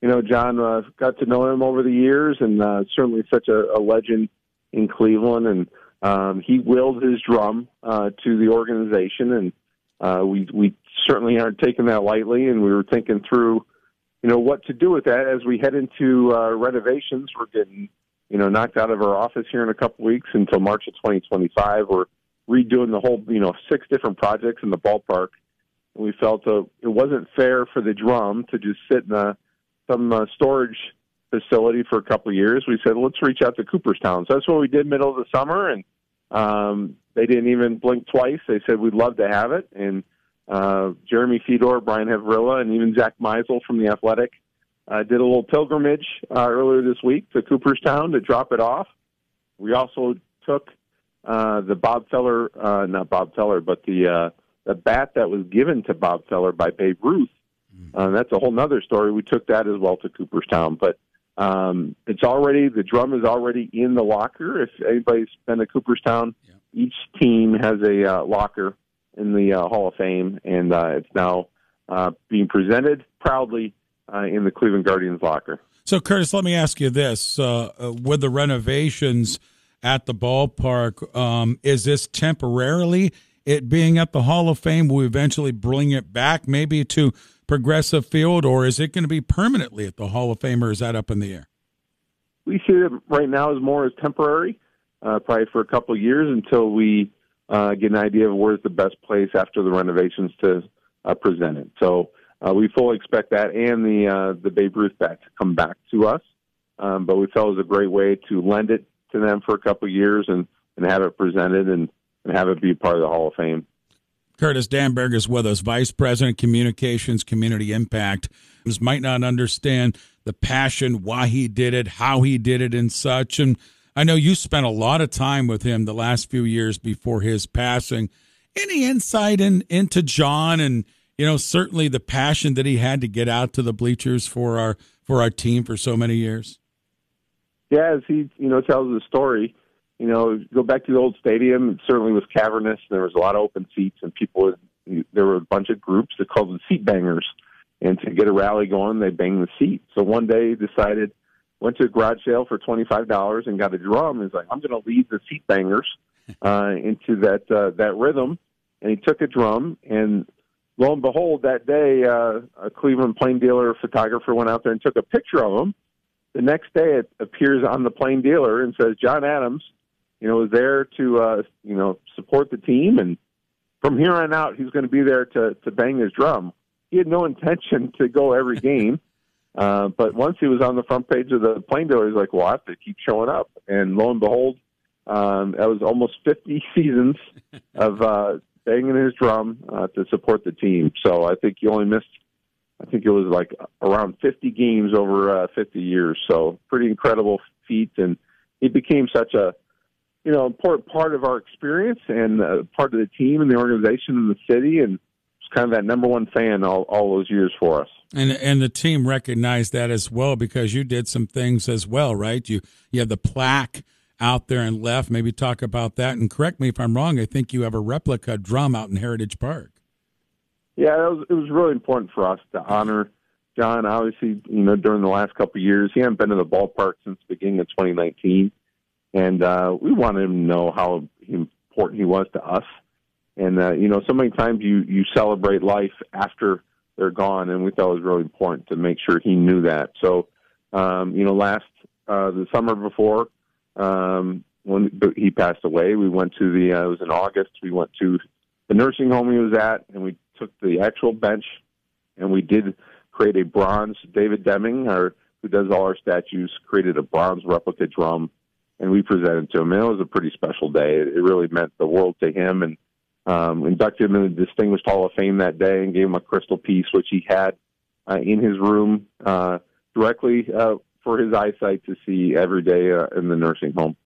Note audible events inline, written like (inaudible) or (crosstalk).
you know, John uh, got to know him over the years, and uh, certainly such a, a legend in Cleveland. And um, he willed his drum uh, to the organization, and uh, we we certainly aren't taking that lightly. And we were thinking through, you know, what to do with that as we head into uh, renovations. We're getting, you know, knocked out of our office here in a couple weeks until March of 2025. We're redoing the whole, you know, six different projects in the ballpark. And we felt uh, it wasn't fair for the drum to just sit in a some uh, storage facility for a couple of years. We said, let's reach out to Cooperstown. So that's what we did middle of the summer, and um, they didn't even blink twice. They said we'd love to have it, and uh, Jeremy Fedor, Brian Havrilla, and even Zack Meisel from the Athletic uh, did a little pilgrimage uh, earlier this week to Cooperstown to drop it off. We also took uh, the Bob Feller, uh, not Bob Feller, but the uh, the bat that was given to Bob Feller by Babe Ruth uh, that's a whole nother story. We took that as well to Cooperstown, but um, it's already the drum is already in the locker. If anybody's been to Cooperstown, yeah. each team has a uh, locker in the uh, Hall of Fame, and uh, it's now uh, being presented proudly uh, in the Cleveland Guardians locker. So, Curtis, let me ask you this: uh, uh with the renovations at the ballpark, um, is this temporarily? It being at the Hall of Fame, will we eventually bring it back, maybe to Progressive Field, or is it going to be permanently at the Hall of Fame, or is that up in the air? We see it right now as more as temporary, uh, probably for a couple of years until we uh, get an idea of where's the best place after the renovations to uh, present it. So uh, we fully expect that and the uh, the Babe Ruth bat to come back to us. Um, but we felt it was a great way to lend it to them for a couple of years and, and have it presented and, and have it be part of the Hall of Fame. Curtis Danburg is with us, Vice President, Communications, Community Impact. Just might not understand the passion, why he did it, how he did it, and such. And I know you spent a lot of time with him the last few years before his passing. Any insight in, into John and you know certainly the passion that he had to get out to the bleachers for our for our team for so many years? Yeah, as he you know tells the story, you know, go back to the old stadium. It certainly was cavernous. There was a lot of open seats, and people. There were a bunch of groups that called them seat bangers, and to get a rally going, they banged the seat. So one day, he decided went to a garage sale for twenty five dollars and got a drum. He's like, I'm going to lead the seat bangers (laughs) uh, into that uh, that rhythm, and he took a drum and. Lo and behold, that day, uh, a Cleveland plain dealer photographer went out there and took a picture of him. The next day, it appears on the plain dealer and says, John Adams, you know, was there to uh, you know support the team, and from here on out, he's going to be there to to bang his drum. He had no intention to go every (laughs) game, uh, but once he was on the front page of the plain dealer, he's like, "Well, I have to keep showing up." And lo and behold, um, that was almost 50 (laughs) seasons (laughs) of uh, banging his drum uh, to support the team. So I think he only missed. I think it was like around 50 games over uh, 50 years. So pretty incredible feat, and he became such a you know, important part of our experience and uh, part of the team and the organization and the city, and it's kind of that number one fan all, all those years for us. And and the team recognized that as well because you did some things as well, right? You you have the plaque out there and left. Maybe talk about that. And correct me if I'm wrong. I think you have a replica drum out in Heritage Park. Yeah, it was, it was really important for us to honor John. Obviously, you know, during the last couple of years, he hadn't been to the ballpark since the beginning of 2019 and uh, we wanted him to know how important he was to us. And uh, you know, so many times you you celebrate life after they're gone, and we thought it was really important to make sure he knew that. So, um, you know, last uh, the summer before um, when he passed away, we went to the uh, it was in August. We went to the nursing home he was at, and we took the actual bench, and we did create a bronze. David Deming, our who does all our statues, created a bronze replica drum and we presented to him. And it was a pretty special day. It, it really meant the world to him, and um, inducted him in the Distinguished Hall of Fame that day, and gave him a crystal piece, which he had uh, in his room uh, directly uh, for his eyesight to see every day uh, in the nursing home.